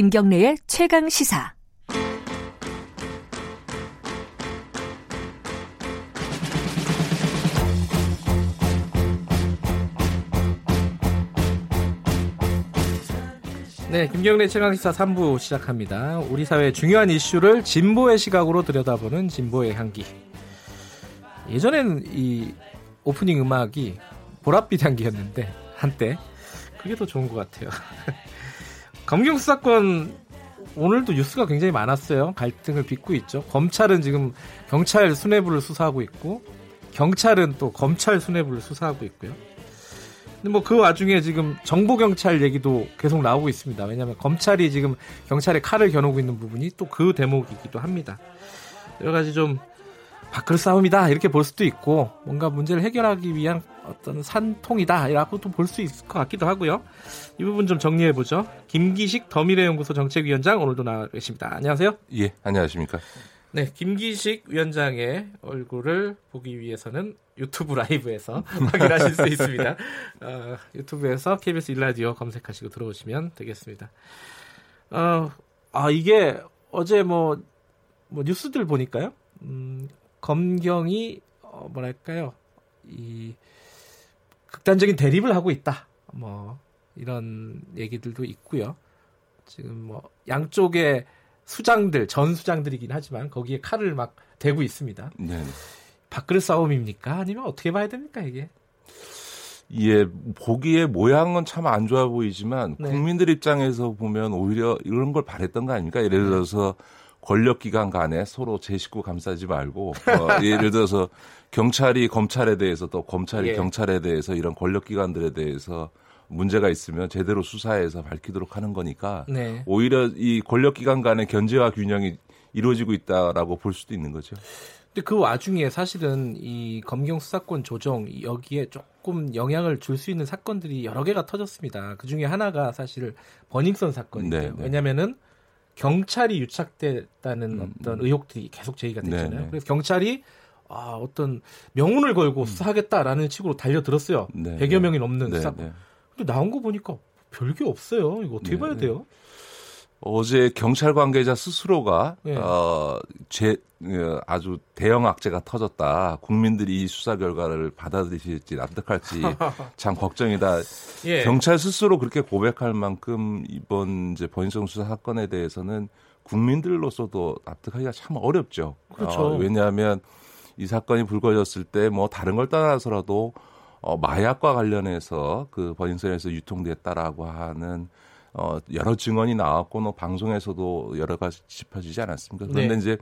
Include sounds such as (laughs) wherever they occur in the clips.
김경래의 최강 시사. 네, 김경래 최강시사 3부 시작합니다. 우리 사회의 중요한 이슈를 진보의 시각으로 들여다보는 진보의 향기. 예전에는 이 오프닝 음악이 보랏빛 향기였는데 한때 그게 더 좋은 것 같아요. (laughs) 검경 수사권 오늘도 뉴스가 굉장히 많았어요. 갈등을 빚고 있죠. 검찰은 지금 경찰 수뇌부를 수사하고 있고 경찰은 또 검찰 수뇌부를 수사하고 있고요. 근데 뭐 그 와중에 지금 정보 경찰 얘기도 계속 나오고 있습니다. 왜냐하면 검찰이 지금 경찰에 칼을 겨누고 있는 부분이 또 그 대목이기도 합니다. 여러 가지 좀 밖을 싸움이다 이렇게 볼 수도 있고 뭔가 문제를 해결하기 위한 어떤 산통이다라고도 볼 수 있을 것 같기도 하고요. 이 부분 좀 정리해 보죠. 김기식 더미래연구소 정책위원장 오늘도 나와 계십니다. 안녕하세요. 예, 안녕하십니까. 네, 김기식 위원장의 얼굴을 보기 위해서는 유튜브 라이브에서 (laughs) 확인하실 수 있습니다. 어, 유튜브에서 KBS 일라디오 검색하시고 들어오시면 되겠습니다. 어, 아 이게 어제 뭐, 뭐 뉴스들 보니까요. 음, 검경이 어, 뭐랄까요 이 극단적인 대립을 하고 있다. 뭐 이런 얘기들도 있고요. 지금 뭐 양쪽에 수장들 전 수장들이긴 하지만 거기에 칼을 막 대고 있습니다. 네. 밥그릇 싸움입니까? 아니면 어떻게 봐야 됩니까 이게? 예, 보기에 모양은 참 안 좋아 보이지만 네. 국민들 입장에서 보면 오히려 이런 걸 바랬던 거 아닙니까? 예를 들어서 권력기관 간에 서로 제 식구 감싸지 말고 어, (laughs) 예를 들어서 경찰이 검찰에 대해서 또 검찰이 예. 경찰에 대해서 이런 권력기관들에 대해서 문제가 있으면 제대로 수사해서 밝히도록 하는 거니까 네. 오히려 이 권력기관 간의 견제와 균형이 이루어지고 있다라고 볼 수도 있는 거죠. 근데 그 와중에 사실은 이 검경 수사권 조정 여기에 조금 영향을 줄 수 있는 사건들이 여러 개가 터졌습니다. 그 중에 하나가 사실 버닝썬 사건이에요. 네, 네. 왜냐면은 경찰이 유착됐다는 음, 어떤 의혹들이 계속 제기가 됐잖아요. 네네. 그래서 경찰이 아, 어떤 명운을 걸고 음. 수사하겠다라는 식으로 달려들었어요. 네 100여 명이 넘는 수사. 근데 나온 거 보니까 별게 없어요. 이거 어떻게. 봐야 돼요? 어제 경찰 관계자 스스로가 네. 어제 어, 아주 대형 악재가 터졌다. 국민들이 이 수사 결과를 받아들이실지 납득할지 (laughs) 참 걱정이다. 예. 경찰 스스로 그렇게 고백할 만큼 이번 이제 번성 수사 사건에 대해서는 국민들로서도 납득하기가 참 어렵죠. 그렇죠. 어, 왜냐하면 이 사건이 불거졌을 때 뭐 다른 걸 떠나서라도 어, 마약과 관련해서 그 버닝썬에서 유통됐다라고 하는 어, 여러 증언이 나왔고, 뭐 방송에서도 여러 가지 짚어지지 않았습니까? 그런데 네. 이제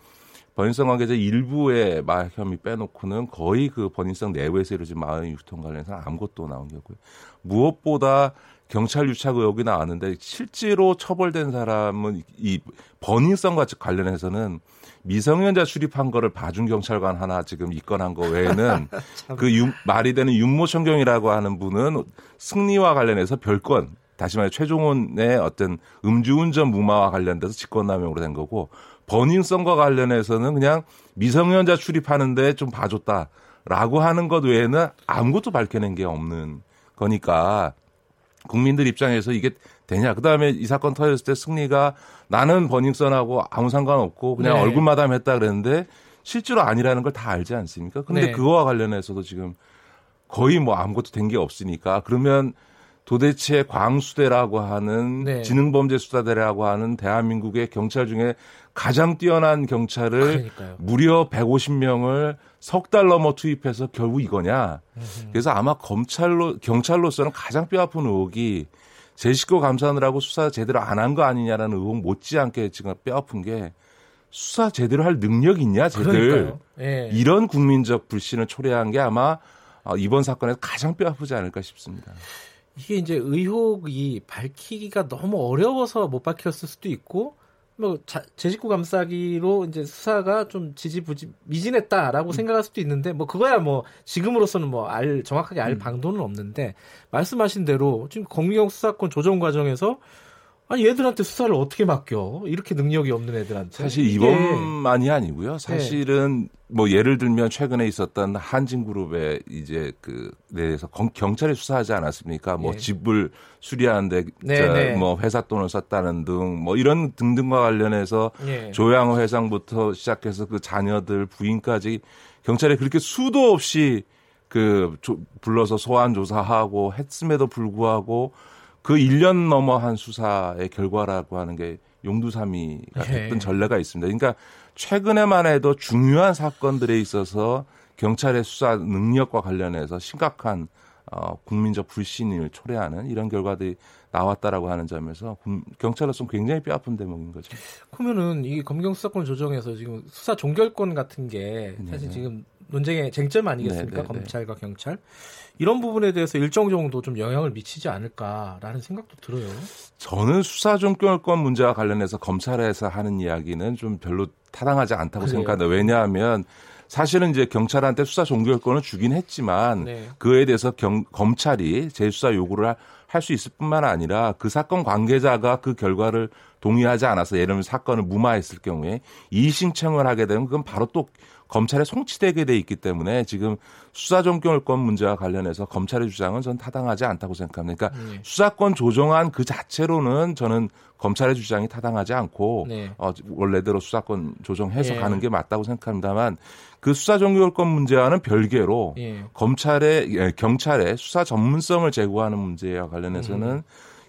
버닝썬 관계자 일부의 마약 혐의 빼놓고는 거의 그 버닝썬 내부에서 이루어진 마약 유통 관련해서는 아무것도 나온 게 없고요. 무엇보다 경찰 유착 의혹이 나왔는데 실제로 처벌된 사람은 이 버닝썬과 관련해서는 미성년자 출입한 거를 봐준 경찰관 하나 지금 입건한 거 외에는 (laughs) 그 유, 말이 되는 윤모 청경이라고 하는 분은 승리와 관련해서 별건 다시 말해 최종훈의 어떤 음주운전 무마와 관련돼서 직권남용으로 된 거고 버닝썬과 관련해서는 그냥 미성년자 출입하는데 좀 봐줬다라고 하는 것 외에는 아무것도 밝혀낸 게 없는 거니까 국민들 입장에서 이게 되냐. 그 다음에 이 사건 터졌을 때 승리가 나는 버닝썬하고 아무 상관없고 그냥 네. 얼굴 마담 했다 그랬는데 실제로 아니라는 걸 다 알지 않습니까? 근데 네. 그거와 관련해서도 지금 거의 뭐 아무것도 된 게 없으니까 그러면 도대체 광수대라고 하는 네. 지능범죄수사대라고 하는 대한민국의 경찰 중에 가장 뛰어난 경찰을 그러니까요. 무려 150명을 석 달 넘어 투입해서 결국 이거냐. 으흠. 그래서 아마 검찰로 경찰로서는 가장 뼈아픈 의혹이 제 식구 감사하느라고 수사 제대로 안 한 거 아니냐라는 의혹 못지않게 지금 뼈아픈 게 수사 제대로 할 능력 있냐, 제들. 예. 이런 국민적 불신을 초래한 게 아마 어, 이번 사건에서 가장 뼈아프지 않을까 싶습니다. 이게 이제 의혹이 밝히기가 너무 어려워서 못 밝혔을 수도 있고 뭐제 식구 감싸기로 이제 수사가 좀 지지부지 미진했다라고 음. 생각할 수도 있는데 뭐 그거야 뭐 지금으로서는 뭐 알 정확하게 알 음. 방도는 없는데 말씀하신 대로 지금 검경 수사권 조정 과정에서 아니 얘들한테 수사를 어떻게 맡겨? 이렇게 능력이 없는 애들한테. 사실 이번만이 아니고요. 사실은 네. 뭐 예를 들면 최근에 있었던 한진그룹의 이제 그 내에서 경찰에 수사하지 않았습니까? 뭐 네. 집을 수리하는데 네, 네. 뭐 회사 돈을 썼다는 등 뭐 이런 등등과 관련해서 네. 조양호 회장부터 시작해서 그 자녀들 부인까지 경찰에 그렇게 수도 없이 그 조, 불러서 소환 조사하고 했음에도 불구하고 그 1년 넘어 한 수사의 결과라고 하는 게 용두사미가 예. 됐던 예. 전례가 있습니다. 그러니까 최근에만 해도 중요한 사건들에 있어서 경찰의 수사 능력과 관련해서 심각한 어, 국민적 불신을 초래하는 이런 결과들이 나왔다라고 하는 점에서 경찰로서는 굉장히 뼈아픈 대목인 거죠. 그러면은 이 검경 수사권 조정에서 지금 수사 종결권 같은 게 사실 네 지금 논쟁의 쟁점 아니겠습니까? 네네네. 검찰과 경찰 이런 부분에 대해서 일정 정도 좀 영향을 미치지 않을까라는 생각도 들어요. 저는 수사 종결권 문제와 관련해서 검찰에서 하는 이야기는 좀 별로 타당하지 않다고 그래요? 생각합니다. 왜냐하면 사실은 이제 경찰한테 수사 종결권을 주긴 했지만 네. 그에 대해서 경, 검찰이 재수사 요구를 할 수 있을 뿐만 아니라 그 사건 관계자가 그 결과를 동의하지 않아서 예를 들면 사건을 무마했을 경우에 이의 신청을 하게 되면 그건 바로 또 검찰에 송치되게 돼 있기 때문에 지금 수사 종결권 문제와 관련해서 검찰의 주장은 전 타당하지 않다고 생각합니다. 그러니까 네. 수사권 조정안 그 자체로는 저는 검찰의 주장이 타당하지 않고 네. 어, 원래대로 수사권 조정해서 네. 가는 게 맞다고 생각합니다만 그 수사 종결권 문제와는 별개로 예. 검찰의 예, 경찰의 수사 전문성을 제고하는 문제와 관련해서는 음.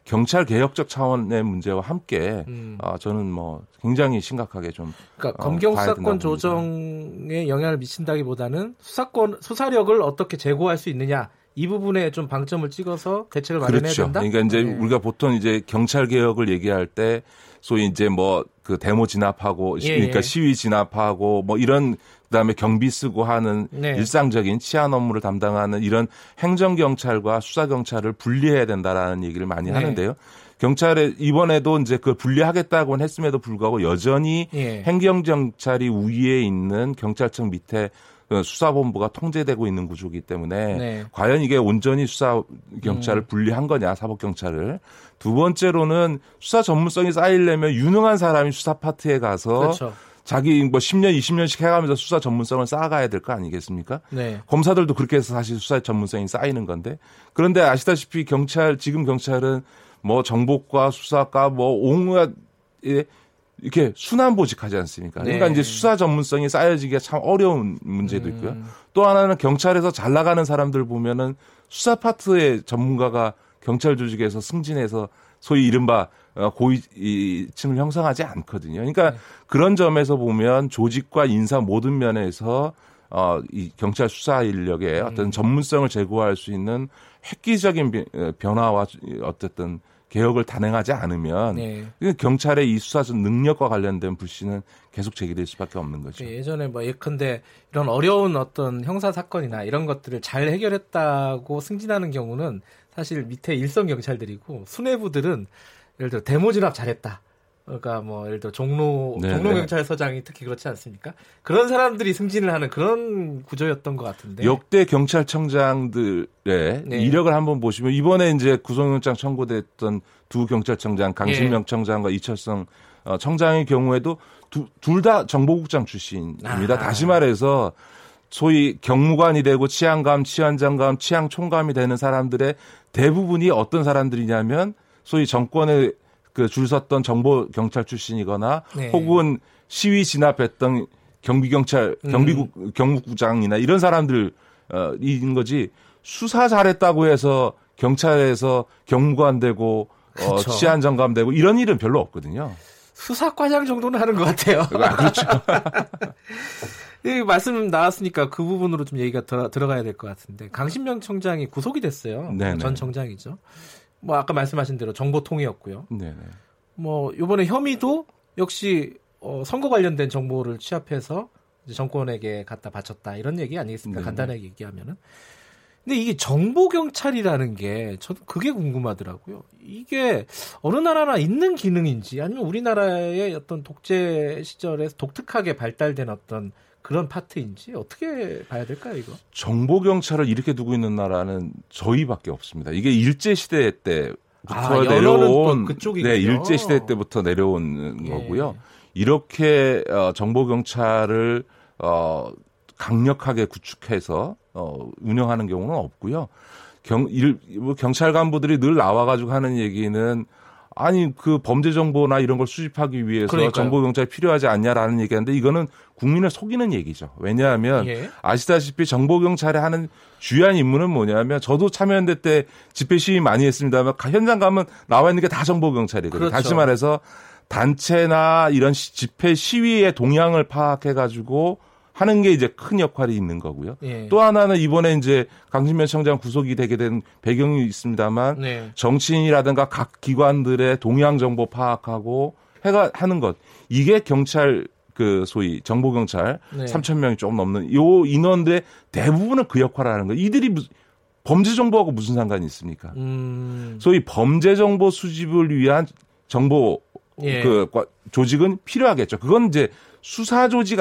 경찰 개혁적 차원의 문제와 함께 음. 어, 저는 뭐 굉장히 심각하게 좀 그러니까 어, 검경 수사권 조정에 영향을 미친다기보다는 수사권 수사력을 어떻게 제고할 수 있느냐 이 부분에 좀 방점을 찍어서 대책을 마련해야 그렇죠. 된다. 그러니까 이제 네. 우리가 보통 이제 경찰 개혁을 얘기할 때 소위 이제 뭐 그 데모 진압하고 예, 그러니까 예. 시위 진압하고 뭐 이런 그다음에 경비 쓰고 하는 네. 일상적인 치안 업무를 담당하는 이런 행정 경찰과 수사 경찰을 분리해야 된다라는 얘기를 많이 네. 하는데요. 경찰에 이번에도 이제 그 분리하겠다고는 했음에도 불구하고 여전히 예. 행정 경찰이 우위에 있는 경찰청 밑에 그 수사본부가 통제되고 있는 구조이기 때문에 네. 과연 이게 온전히 수사 경찰을 음. 분리한 거냐 사법 경찰을 두 번째로는 수사 전문성이 쌓이려면 유능한 사람이 수사 파트에 가서 그렇죠. 자기 뭐 10년, 20년씩 해가면서 수사 전문성을 쌓아가야 될 거 아니겠습니까? 네. 검사들도 그렇게 해서 사실 수사 전문성이 쌓이는 건데 그런데 아시다시피 경찰 지금 경찰은 뭐 정보과 수사과 뭐 온갖 예, 이렇게 순환보직하지 않습니까? 그러니까 네. 이제 수사 전문성이 쌓여지기가 참 어려운 문제도 음. 있고요. 음. 또 하나는 경찰에서 잘 나가는 사람들 보면은 수사 파트의 전문가가 경찰 조직에서 승진해서 소위 이른바 어, 고위층을 형성하지 않거든요. 그러니까 네. 그런 점에서 보면 조직과 인사 모든 면에서 어, 이 경찰 수사 인력의 어떤 음. 전문성을 제고할 수 있는 획기적인 어, 변화와 어쨌든 개혁을 단행하지 않으면 네. 경찰의 이 수사 능력과 관련된 불신은 계속 제기될 수밖에 없는 거죠. 네, 예전에 뭐 예컨대 이런 어려운 어떤 형사 사건이나 이런 것들을 잘 해결했다고 승진하는 경우는 사실 밑에 일선 경찰들이고 수뇌부들은 예를 들어 데모 진압 잘했다. 그러니까 뭐 예를 들어 종로 네, 종로 네. 경찰서장이 특히 그렇지 않습니까? 그런 사람들이 승진을 하는 그런 구조였던 것 같은데. 역대 경찰청장들의 네. 이력을 한번 보시면 이번에 이제 구속영장 청구됐던 두 경찰청장 강신명 예. 청장과 이철성 어, 청장의 경우에도 둘 다 정보국장 출신입니다. 아. 다시 말해서 소위 경무관이 되고 치안감, 치안장감, 치안총감이 되는 사람들의 대부분이 어떤 사람들이냐면 소위 정권에 그 줄 섰던 정보 경찰 출신이거나 네. 혹은 시위 진압했던 경비 경찰 경비국 음. 경무국장이나 이런 사람들인 어, 거지 수사 잘했다고 해서 경찰에서 경무관 되고 어, 치안 정감 되고 이런 일은 별로 없거든요. 수사과장 정도는 하는 것 같아요. 아, 그렇죠. (laughs) 이 말씀 나왔으니까 그 부분으로 좀 얘기가 들어, 들어가야 될 것 같은데 강신명 청장이 구속이 됐어요. 네네. 전 청장이죠. 뭐 아까 말씀하신 대로 정보통이었고요. 네네. 뭐 이번에 혐의도 역시 어, 선거 관련된 정보를 취합해서 정권에게 갖다 바쳤다 이런 얘기 아니겠습니까? 네네. 간단하게 얘기하면은. 근데 이게 정보 경찰이라는 게 저도 그게 궁금하더라고요. 이게 어느 나라나 있는 기능인지 아니면 우리나라의 어떤 독재 시절에 독특하게 발달된 어떤 그런 파트인지 어떻게 봐야 될까요, 이거? 정보 경찰을 이렇게 두고 있는 나라는 저희밖에 없습니다. 이게 일제 시대 때 아, 내려온. 네, 일제 시대 때부터 내려온 예. 거고요. 이렇게 어, 정보 경찰을 어 강력하게 구축해서 어 운영하는 경우는 없고요. 경, 일, 뭐 경찰 간부들이 늘 나와가지고 하는 얘기는 아니 그 범죄 정보나 이런 걸 수집하기 위해서 그러니까요. 정보 경찰이 필요하지 않냐라는 얘기하는데 이거는 국민을 속이는 얘기죠. 왜냐하면 예. 아시다시피 정보 경찰이 하는 주요한 임무는 뭐냐면 저도 참여연대 때 집회 시위 많이 했습니다만 가- 현장 가면 나와 있는 게 다 정보 경찰이거든요. 그렇죠. 다시 말해서 단체나 이런 시- 집회 시위의 동향을 파악해 가지고 하는 게 이제 큰 역할이 있는 거고요. 예. 또 하나는 이번에 이제 강신면 청장 구속이 되게 된 배경이 있습니다만 네. 정치인이라든가 각 기관들의 동향 정보 파악하고 해가 하는 것 이게 경찰 그 소위 정보 경찰 네. 3천 명이 조금 넘는 요 인원들의 대부분은 그 역할을 하는 거예요. 이들이 무슨 범죄 정보하고 무슨 상관이 있습니까? 음. 소위 범죄 정보 수집을 위한 정보 예. 그 과- 조직은 필요하겠죠. 그건 이제 수사 조직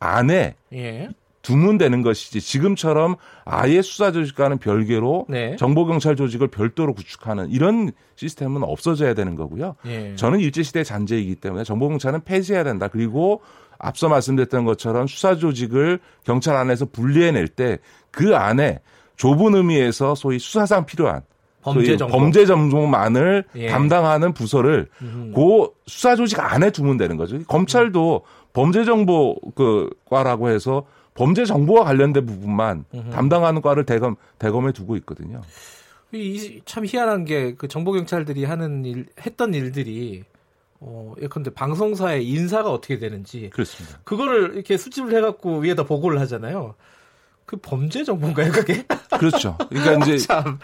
안에 예. 두면 되는 것이지 지금처럼 아예 수사 조직과는 별개로 네. 정보 경찰 조직을 별도로 구축하는 이런 시스템은 없어져야 되는 거고요. 예. 저는 일제 시대 잔재이기 때문에 정보 경찰은 폐지해야 된다. 그리고 앞서 말씀드렸던 것처럼 수사 조직을 경찰 안에서 분리해낼 때 그 안에 좁은 의미에서 소위 수사상 필요한 범죄 소위 정보. 범죄 정보만을 예. 담당하는 부서를 음. 그 수사 조직 안에 두면 되는 거죠. 검찰도 범죄 정보 그 과라고 해서 범죄 정보와 관련된 부분만 담당하는 과를 대검 대검에 두고 있거든요. 이- 참 희한한 게 그 정보 경찰들이 하는 일 했던 일들이 어 예컨대 방송사의 인사가 어떻게 되는지 그렇습니다. 그거를 이렇게 수집을 해갖고 위에다 보고를 하잖아요. 그 범죄 정보인가요, 그게? 그렇죠. 그러니까 이제 (laughs) 참.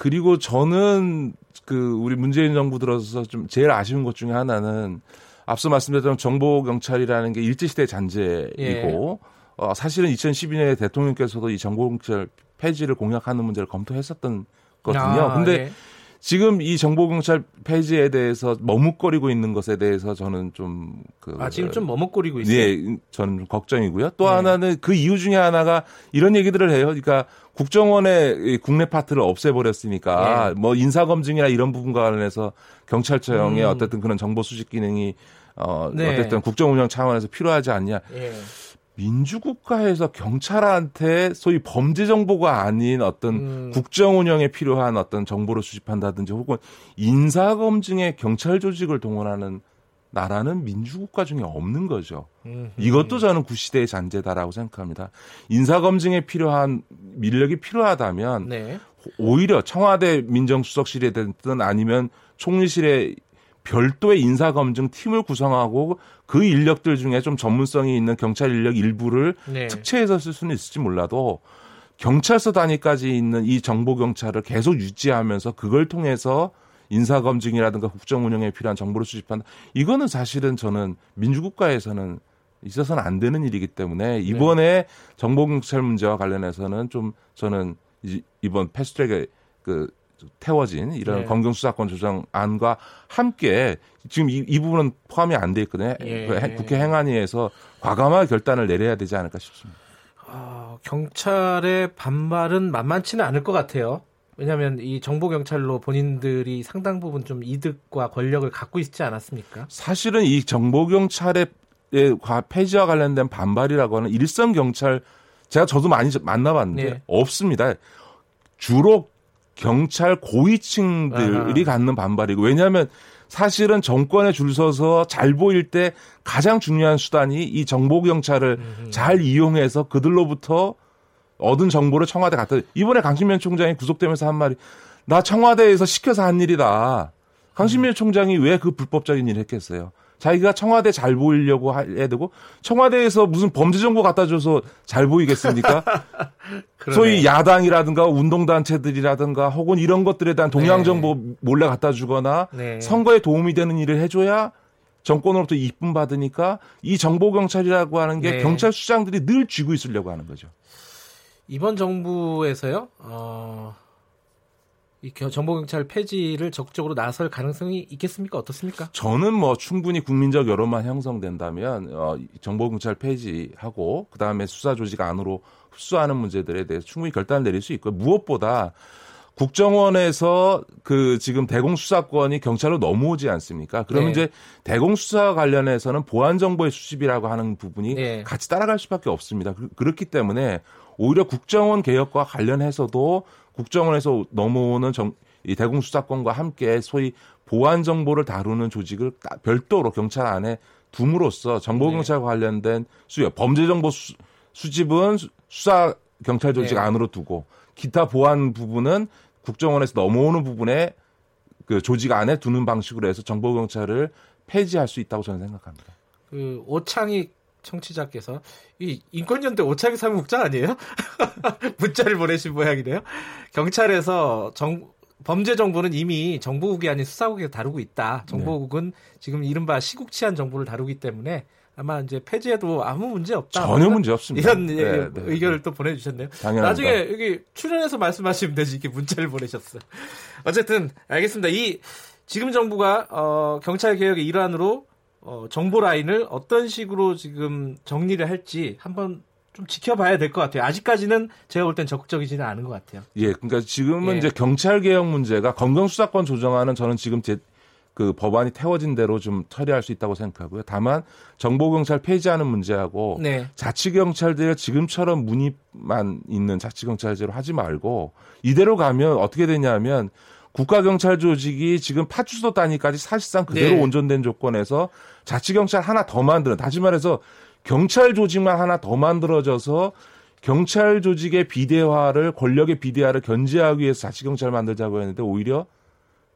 그리고 저는 그 우리 문재인 정부 들어서 좀 제일 아쉬운 것 중에 하나는 앞서 말씀드렸던 정보 경찰이라는 게 일제 시대 잔재이고 예. 어, 사실은 2012년에 대통령께서도 이 정보 경찰 폐지를 공약하는 문제를 검토했었던 거든요. 아, 근데 예. 지금 이 정보 경찰 폐지에 대해서 머뭇거리고 있는 것에 대해서 저는 좀 그 아 지금 좀 머뭇거리고 있어요. 예, 저는 좀 걱정이고요. 또 네. 하나는 그 이유 중에 하나가 이런 얘기들을 해요. 그러니까 국정원의 이 국내 파트를 없애버렸으니까 뭐 인사검증이나 이런 부분과 관련해서 경찰청의 네. 음. 어쨌든 그런 정보 수집 기능이 어, 네. 어쨌든 국정 운영 차원에서 필요하지 않냐. 예. 민주국가에서 경찰한테 소위 범죄 정보가 아닌 어떤 음. 국정 운영에 필요한 어떤 정보를 수집한다든지 혹은 인사 검증에 경찰 조직을 동원하는 나라는 민주국가 중에 없는 거죠. 음. 이것도 저는 구시대의 잔재다라고 생각합니다. 인사 검증에 필요한 인력이 필요하다면 네. 오히려 청와대 민정수석실에 됐든 아니면 총리실에 별도의 인사검증 팀을 구성하고 그 인력들 중에 좀 전문성이 있는 경찰 인력 일부를 네. 특채해서 쓸 수는 있을지 몰라도 경찰서 단위까지 있는 이 정보 경찰을 계속 유지하면서 그걸 통해서 인사 검증이라든가 국정 운영에 필요한 정보를 수집한다. 이거는 사실은 저는 민주국가에서는 있어서는 안 되는 일이기 때문에 이번에 정보 경찰 문제와 관련해서는 좀 저는 이- 이번 패스트트랙에 그 태워진 이런 네. 검경 수사권 조정안과 함께 지금 이, 이 부분은 포함이 안 돼 있거든요. 예. 그 해- 국회 행안위에서 과감한 결단을 내려야 되지 않을까 싶습니다. 아, 경찰의 반발은 만만치는 않을 것 같아요. 왜냐하면 이 정보 경찰로 본인들이 상당 부분 좀 이득과 권력을 갖고 있지 않았습니까? 사실은 이 정보 경찰의 과- 폐지와 관련된 반발이라고 하는 일선 경찰 제가 저도 많이 만나봤는데 네. 없습니다. 주로 경찰 고위층들이 아하. 갖는 반발이고 왜냐하면 사실은 정권에 줄 서서 잘 보일 때 가장 중요한 수단이 이 정보 경찰을 잘 이용해서 그들로부터 얻은 정보를 청와대 갖다 이번에 강신면 총장이 구속되면서 한 말이 나 청와대에서 시켜서 한 일이다. 강신면 총장이 왜 그 불법적인 일을 했겠어요? 자기가 청와대 잘 보이려고 해야 되고 청와대에서 무슨 범죄 정보 갖다 줘서 잘 보이겠습니까? (laughs) 소위 야당이라든가 운동단체들이라든가 혹은 이런 것들에 대한 동향 네. 정보 몰래 갖다 주거나 네. 선거에 도움이 되는 일을 해줘야 정권으로부터 이쁨 받으니까 이 정보 경찰이라고 하는 게 네. 경찰 수장들이 늘 쥐고 있으려고 하는 거죠. 이번 정부에서요, 어, 이 겨- 정보 경찰 폐지를 적극적으로 나설 가능성이 있겠습니까? 어떻습니까? 저는 뭐 충분히 국민적 여론만 형성된다면 어, 이 정보경찰 폐지하고 그 다음에 수사 조직 안으로 흡수하는 문제들에 대해서 충분히 결단을 내릴 수 있고 무엇보다 국정원에서 그 지금 대공 수사권이 경찰로 넘어오지 않습니까? 그러면 네. 이제 대공 수사 관련해서는 보안 정보의 수집이라고 하는 부분이 네. 같이 따라갈 수밖에 없습니다. 그- 그렇기 때문에 오히려 국정원 개혁과 관련해서도 국정원에서 넘어오는 정, 이 대공 수사권과 함께 소위 보안 정보를 다루는 조직을 따- 별도로 경찰 안에 둠으로써 정보 경찰과 관련된 수요 범죄 정보 수, 수집은 수- 수사 경찰 조직 네. 안으로 두고 기타 보안 부분은 국정원에서 넘어오는 부분에 그 조직 안에 두는 방식으로 해서 정보 경찰을 폐지할 수 있다고 저는 생각합니다. 그 오창익 청취자께서 이 인권연대 오창익 사무국장 아니에요? (laughs) 문자를 보내신 모양이네요. 경찰에서 정, 범죄 정보는 이미 정보국이 아닌 수사국에서 다루고 있다. 정보국은 지금 이른바 시국치안 정보를 다루기 때문에 아마 이제 폐지해도 아무 문제 없다. 전혀 문제 없습니다. 이런 예, 네, 네, 의견을 또 보내주셨네요. 당연합니다. 나중에 여기 출연해서 말씀하시면 되지 이렇게 문자를 보내셨어요. 어쨌든 알겠습니다. 이 지금 정부가 어, 경찰 개혁의 일환으로 어, 정보 라인을 어떤 식으로 지금 정리를 할지 한번 좀 지켜봐야 될 것 같아요. 아직까지는 제가 볼 땐 적극적이지는 않은 것 같아요. 예, 그러니까 지금은 예. 이제 경찰 개혁 문제가 검경 수사권 조정하는 저는 지금 제 그 법안이 태워진 대로 좀 처리할 수 있다고 생각하고요. 다만 정보 경찰 폐지하는 문제하고 네. 자치 경찰제가 지금처럼 문입만 있는 자치 경찰제로 하지 말고 이대로 가면 어떻게 되냐면 국가 경찰 조직이 지금 파출소 단위까지 사실상 그대로 네. 온전된 조건에서 자치 경찰 하나 더 만드는 다시 말해서 경찰 조직만 하나 더 만들어져서 경찰 조직의 비대화를 권력의 비대화를 견제하기 위해서 자치 경찰 만들자고 했는데 오히려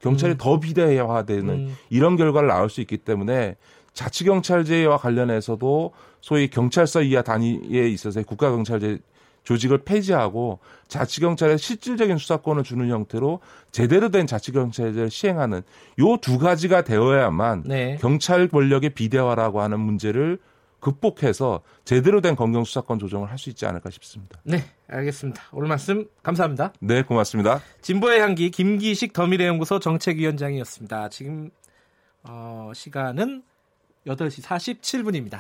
경찰이 더 비대화되는 음. 이런 결과를 낳을 수 있기 때문에 자치경찰제와 관련해서도 소위 경찰서 이하 단위에 있어서의 국가경찰제 조직을 폐지하고 자치경찰에 실질적인 수사권을 주는 형태로 제대로 된 자치경찰제를 시행하는 요 두 가지가 되어야만 네. 경찰 권력의 비대화라고 하는 문제를 극복해서 제대로 된 검경 수사권 조정을 할 수 있지 않을까 싶습니다. 네, 알겠습니다. 오늘 말씀 감사합니다. 네, 고맙습니다. 진보의 향기 김기식 더미래연구소 정책위원장이었습니다. 지금 어, 시간은 8시 47분입니다.